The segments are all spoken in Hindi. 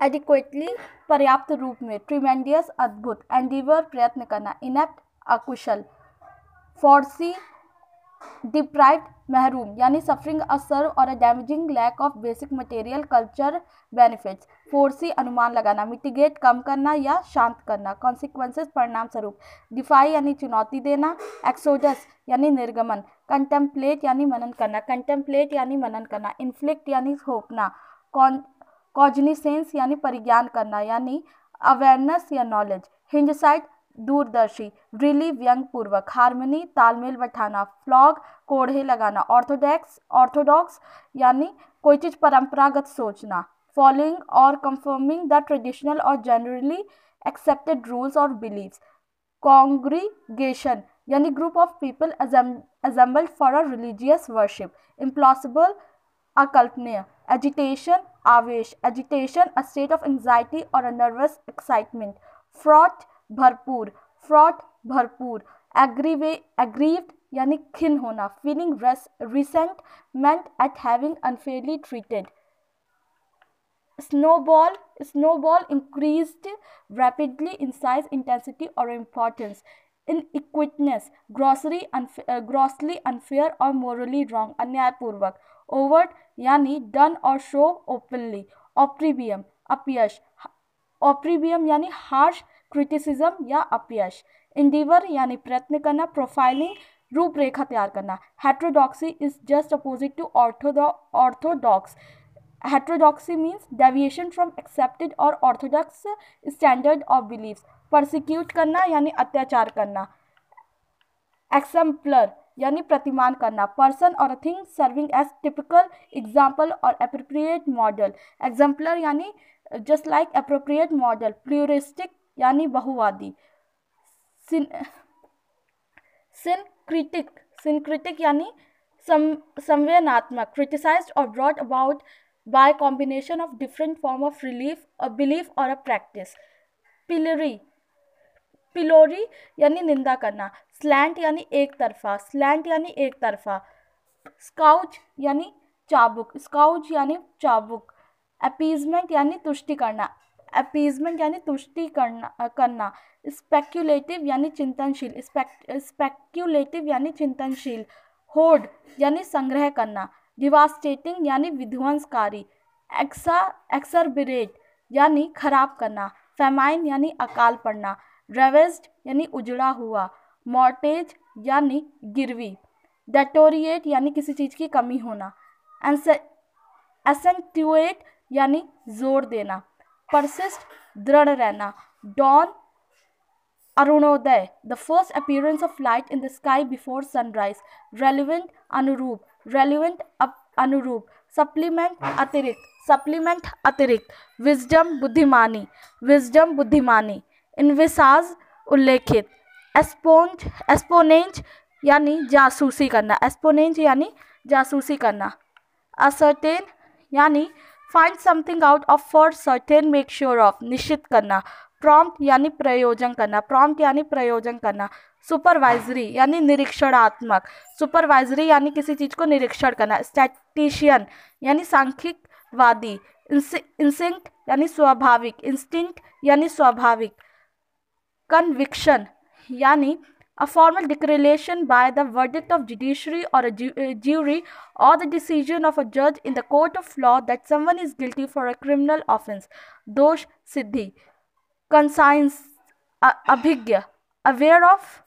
एडिक्वेटली पर्याप्त रूप में ट्रिमेंडियस अद्भुत एंडीवर प्रयत्न करना इनेप्ट अकुशल फोर्सी डिप्राइव महरूम यानी सफरिंग अ सर्व और a damaging lack of basic material culture benefits foresee अनुमान लगाना मिटिगेट कम करना या शांत करना कॉन्सिक्वेंसेस परिणाम स्वरूप डिफाई यानी चुनौती देना एक्सोडस यानी निर्गमन कंटेम्पलेट यानी मनन करना कंटेम्पलेट यानी मनन करना इन्फ्लिक्ट यानी थोपना कॉजनिसेंस यानी परिज्ञान करना, यानी अवेयरनेस या नॉलेज हिंडसाइट दूरदर्शी रिली व्यंग पूर्वक हारमोनी, तालमेल बैठाना, फ्लॉग कोढ़े लगाना ऑर्थोडॉक्स ऑर्थोडॉक्स यानी कोई चीज़ परंपरागत सोचना following or conforming the traditional or generally accepted rules or beliefs congregation यानी group of people assembled for a religious worship implausible अकल्पनीय. एजिटेशन आवेश agitation a state of anxiety और अ नर्वस एक्साइटमेंट फ्रॉट भरपूर फ्रॉट भरपूर एग्रीवे एग्रीव्ड यानी खिन होना feeling resentment at having unfairly treated snowball snowball increased rapidly in size intensity or importance unfair, uh, grossly unfair or morally wrong अन्यायपूर्वक ओवर यानी डन और शो ओपनली ऑप्रीबियम अपयश ऑप्रीबियम यानी हार्श क्रिटिसिज्म या अपयश इंडिवर यानी प्रयत्न करना प्रोफाइलिंग रूपरेखा तैयार करना heterodoxy is just opposite to orthodox heterodoxy means deviation from accepted और orthodox standard of believe persecute करना यानी अत्याचार करना एक्सम्पलर यानी प्रतिमान करना। Person or a thing serving as typical example or appropriate model exemplar यानी just like appropriate model pluralistic यानी बहुवादी। सिनक्रिटिक सिनक्रिटिक यानी संवेदनात्मक। Criticised or brought about by combination of different form of relief, a belief or a practice pillory pillory यानी निंदा करना स्लैंट यानी एक तरफा स्लैंट यानी एक तरफा स्काउच यानी चाबुक स्काउच यानी चाबुक अपीजमेंट यानी तुष्टि करना अपीजमेंट यानी तुष्टि करना करना स्पेक्यूलेटिव यानी चिंतनशील स्पेक्यूलेटिव यानी चिंतनशील होड यानी संग्रह करना डिवास्टेटिंग यानी विध्वंसकारी एक्सा एक्सरबिरेट यानी खराब करना फेमाइन यानी अकाल पड़ना रेवेस्ड यानी उजड़ा हुआ। मॉर्टेज यानी गिरवी। डेटोरिएट यानी किसी चीज़ की कमी होना। एसेंटुएट यानी ज़ोर देना। परसिस्ट दृढ़ रहना। Dawn Arunoday. The first appearance of light in the sky before sunrise relevant अनुरूप। रेलिवेंट अनुरूप। सप्लीमेंट अतिरिक्त। सप्लीमेंट अतिरिक्त। विजडम बुद्धिमानी। विजडम बुद्धिमानी। इनविसाज उल्लेखित। एस्पोन्ज एस्पोनेंज यानी जासूसी करना। एस्पोनेंज यानी जासूसी करना। असर्टेन यानी find something out of for certain make sure of निश्चित करना। प्रॉम्प्ट यानी प्रयोजन करना। प्रॉम्प्ट यानी प्रयोजन करना। सुपरवाइजरी यानी निरीक्षणात्मक। सुपरवाइजरी यानी किसी चीज़ को निरीक्षण करना। स्टैटिशियन यानी सांख्यिकवादी। इंसिंक्ट यानी स्वाभाविक। इंस्टिंक्ट यानी स्वाभाविक। कन्विक्शन यानी a formal declaration by the verdict of judiciary or jury or the decision of a जज in the court of law that someone is guilty for a criminal offence दोष सिद्धि conscience Abhidnya aware of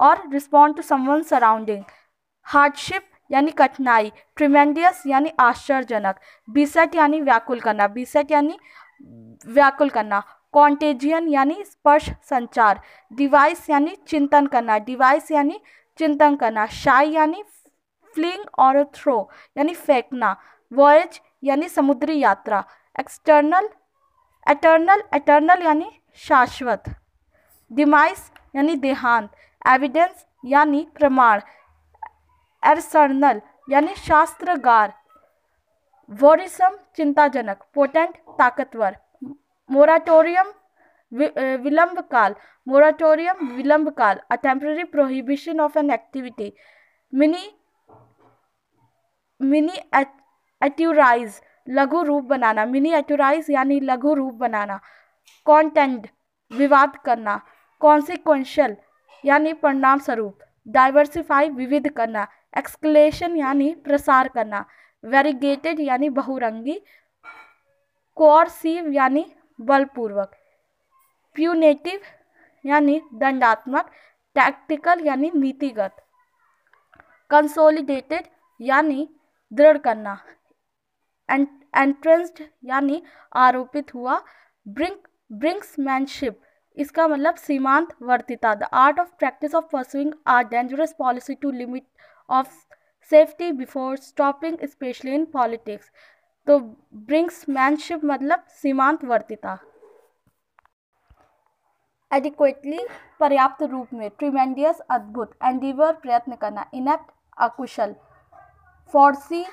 or respond to someone surrounding hardship यानी कठिनाई ट्रिमेंडियस यानी आश्चर्यजनक. बीसेट यानी व्याकुल करना. बीसेट यानी व्याकुल करना. कॉन्टेजियन यानी स्पर्श संचार डिवाइस यानी चिंतन करना डिवाइस यानी चिंतन करना शाई यानी फ्लिंग और थ्रो यानी फेंकना वॉयज यानी समुद्री यात्रा एक्सटर्नल एटर्नल एटर्नल यानी शाश्वत डिमाइस यानी देहांत एविडेंस यानी प्रमाण एरसर्नल यानी शास्त्रगार वोरिसम चिंताजनक पोटेंट ताकतवर। मोराटोरियम विलंब काल मोराटोरियम विलंब काल a temporary prohibition of an activity mini miniaturise लघु रूप बनाना मिनी एट्यूराइज यानी लघु रूप बनाना कॉन्टेंट विवाद करना कॉन्सिक्वेंशियल यानी परिणाम स्वरूप डाइवर्सिफाई विविध करना एक्सक्लेशन यानी प्रसार करना वेरीगेटेड यानी बहुरंगी कोर्सिव यानी बलपूर्वक। प्यूनेटिव यानी दंडात्मक टैक्टिकल यानी नीतिगत। कंसोलिडेटेड यानी दृढ़ करना। एंट्रेंस्ड यानी आरोपित हुआ। ब्रिंक ब्रिंक्समैनशिप इसका मतलब सीमांत वर्तिता the art of practice of pursuing a dangerous policy to limit of safety before stopping specially in politics तो ब्रिंक्समैनशिप मतलब सीमांत वर्तिता एडिक्वेटली पर्याप्त रूप में ट्रिमेंडियस अद्भुत एंडिवर प्रयत्न करना इनेप्ट अकुशल फोर्सी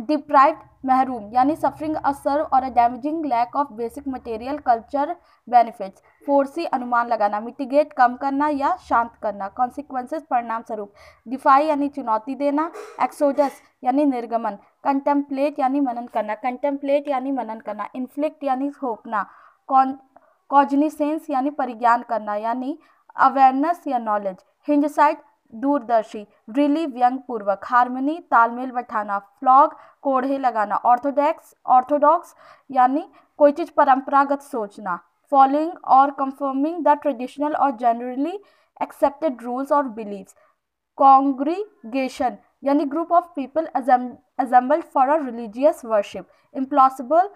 डिप्राइव्ड महरूम, यानी suffering a severe or a damaging lack of basic material culture benefits foresee अनुमान लगाना मिटिगेट कम करना या शांत करना कॉन्सिक्वेंसेस परिणाम स्वरूप डिफाई यानी चुनौती देना एक्सोडस यानी निर्गमन कंटेम्पलेट यानी मनन करना कंटेम्पलेट यानी मनन करना इन्फ्लिक्ट यानी थोपना कॉजनिसेंस यानी परिज्ञान करना, यानी अवेयरनेस या नॉलेज हिंडसाइट दूरदर्शी रिली व्यंग पूर्वक हारमोनी तालमेल बैठाना फ्लॉग कोढ़े लगाना ऑर्थोडॉक्स ऑर्थोडॉक्स यानी कोई चीज़ परंपरागत सोचना following or conforming the traditional or generally accepted rules or beliefs congregation यानी group of people assembled for a religious worship implausible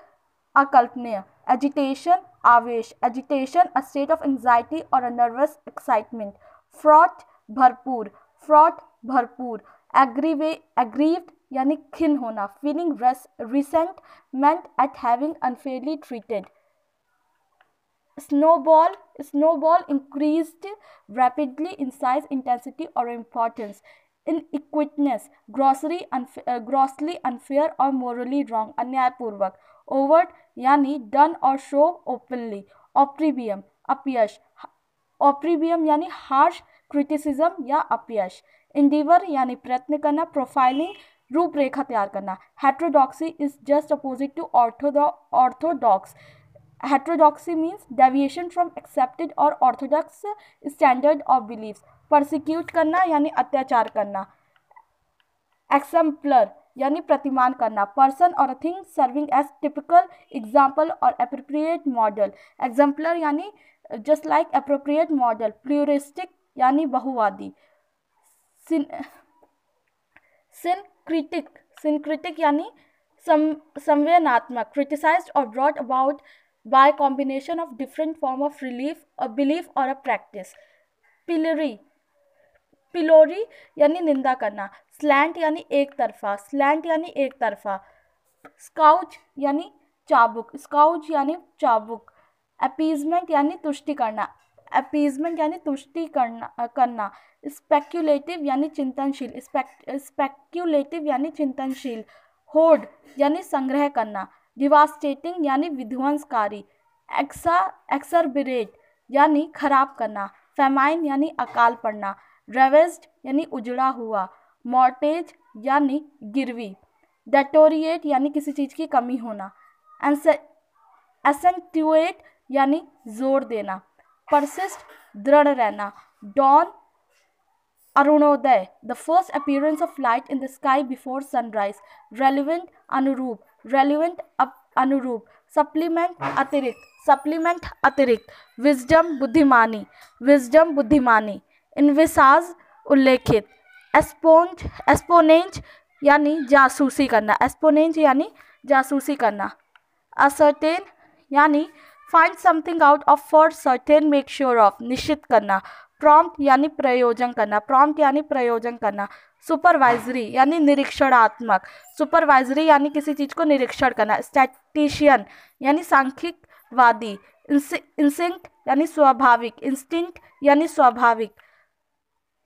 अकल्पनीय एजिटेशन आवेश agitation a state of anxiety और अ नर्वस एक्साइटमेंट फ्रॉट भरपूर फ्रॉट भरपूर एग्रीवे एग्रीव्ड यानी खिन होना feeling resentment at having unfairly treated snowball snowball increased rapidly in size intensity or importance Inequitness grocery grossly unfair or morally wrong अन्यायपूर्वक, overt यानी done or show openly opprobrium अपयश opprobrium यानी हार्श क्रिटिसिज्म या अपयश इंडिवर यानी प्रयत्न करना प्रोफाइलिंग रूपरेखा तैयार करना। Heterodoxy is just opposite to orthodox heterodoxy means deviation from accepted or orthodox standard of belief persecute करना, यानी अत्याचार करना। एक्सम्पलर यानी प्रतिमान करना। Person or thing serving as typical example or appropriate model exemplar यानी just like appropriate model pluralistic यानी बहुवादी। सिन सिनक्रिटिक सिनक्रिटिक यानी संवेदनात्मक। Criticise or brought about by combination of different form of relief a belief or a practice पिलरी pylori यानी निंदा करना, स्लैंट यानी एक तरफा, स्लैंट यानी एक तरफा, स्काउच यानी चाबुक, स्काउच यानी चाबुक अपीजमेंट यानी तुष्टि करना अपीजमेंट यानी तुष्टि करना करना स्पेक्यूलेटिव यानी चिंतनशील स्पेक्यूलेटिव यानी चिंतनशील होड यानी संग्रह करना डिवास्टेटिंग यानी विध्वंसकारी एक्सा एक्सरबिरेट यानी खराब करना फेमाइन यानी अकाल पड़ना रेवेस्ड यानी उजड़ा हुआ मॉर्टेज यानी गिरवी डेटोरिएट यानी किसी चीज़ की कमी होना एसेंटुएट यानी ज़ोर देना परसिस्ट दृढ़ रहना dawn Arunoday the first appearance of light in the sky before sunrise relevant अनुरूप रेलिवेंट अनुरूप सप्लीमेंट अतिरिक्त सप्लीमेंट अतिरिक्त विजडम बुद्धिमानी विजडम बुद्धिमानी इनविसाज उल्लेखित। एस्पोन्ज एस्पोनेंज यानी जासूसी करना। एस्पोनेंज यानी जासूसी करना। असर्टेन यानी find something out of for certain make sure of निश्चित करना। प्रॉम्प्ट यानी प्रयोजन करना। प्रॉम्प्ट यानी प्रयोजन करना। सुपरवाइजरी यानी निरीक्षणात्मक। सुपरवाइजरी यानी किसी चीज़ को निरीक्षण करना। स्टैटिशियन यानी सांख्यिकवादी। इंसिंक्ट यानी स्वाभाविक। इंस्टिंक्ट यानी स्वाभाविक।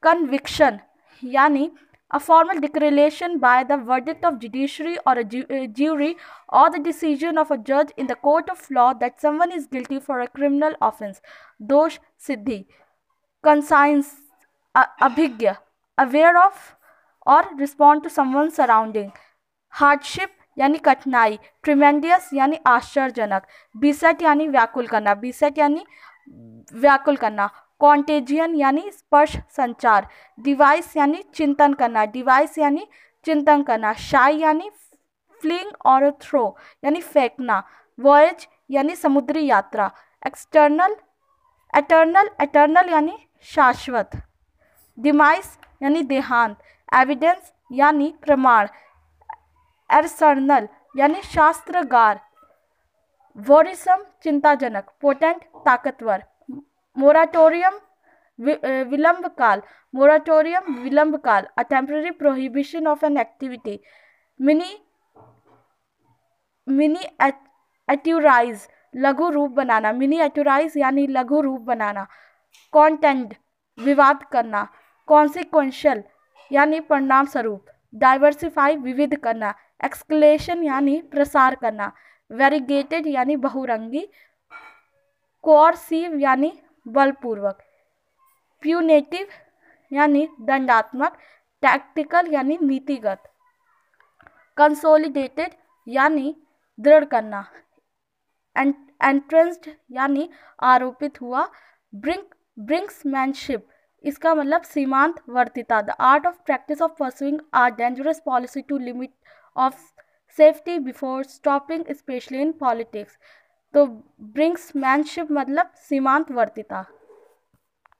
कन्विक्शन यानी a formal declaration by the verdict of judiciary or jury or the decision of a जज in the court of law that someone is guilty for a criminal offence दोष सिद्धि conscience Abhidnya aware of or respond to someone surrounding hardship यानी कठिनाई ट्रिमेंडियस यानी आश्चर्यजनक बीसेट यानी व्याकुल करना बीसेट यानी व्याकुल करना कॉन्टेजियन यानी स्पर्श संचार डिवाइस यानी चिंतन करना डिवाइस यानी चिंतन करना, शाई यानी फ्लिंग और थ्रो यानी फेंकना वॉयज यानी समुद्री यात्रा एक्सटर्नल एटर्नल एटर्नल यानी शाश्वत डिमाइस यानी देहांत एविडेंस यानी प्रमाण एरसर्नल यानी शास्त्रगार वोरिसम चिंताजनक पोटेंट ताकतवर मोराटोरियम विलंब काल मोराटोरियम विलंब काल a temporary prohibition of an activity mini miniaturise लघु रूप बनाना मिनी एट्यूराइज यानी लघु रूप बनाना कॉन्टेंट विवाद करना कॉन्सिक्वेंशल यानी परिणाम स्वरूप डाइवर्सिफाई विविध करना एक्सक्लेशन यानी प्रसार करना वेरीगेटेड यानी बहुरंगी कोर्सिव यानी बलपूर्वक। प्यूनेटिव यानी दंडात्मक टैक्टिकल यानी नीतिगत। कंसोलिडेटेड यानी दृढ़ करना। एंट्रेंस्ड यानी आरोपित हुआ। ब्रिंक ब्रिंक्समैनशिप इसका मतलब सीमांत वर्तिता। The art of practice of pursuing a dangerous policy to limit of safety before stopping specially in politics तो ब्रिंक्समैनशिप मतलब सीमांत वर्तिता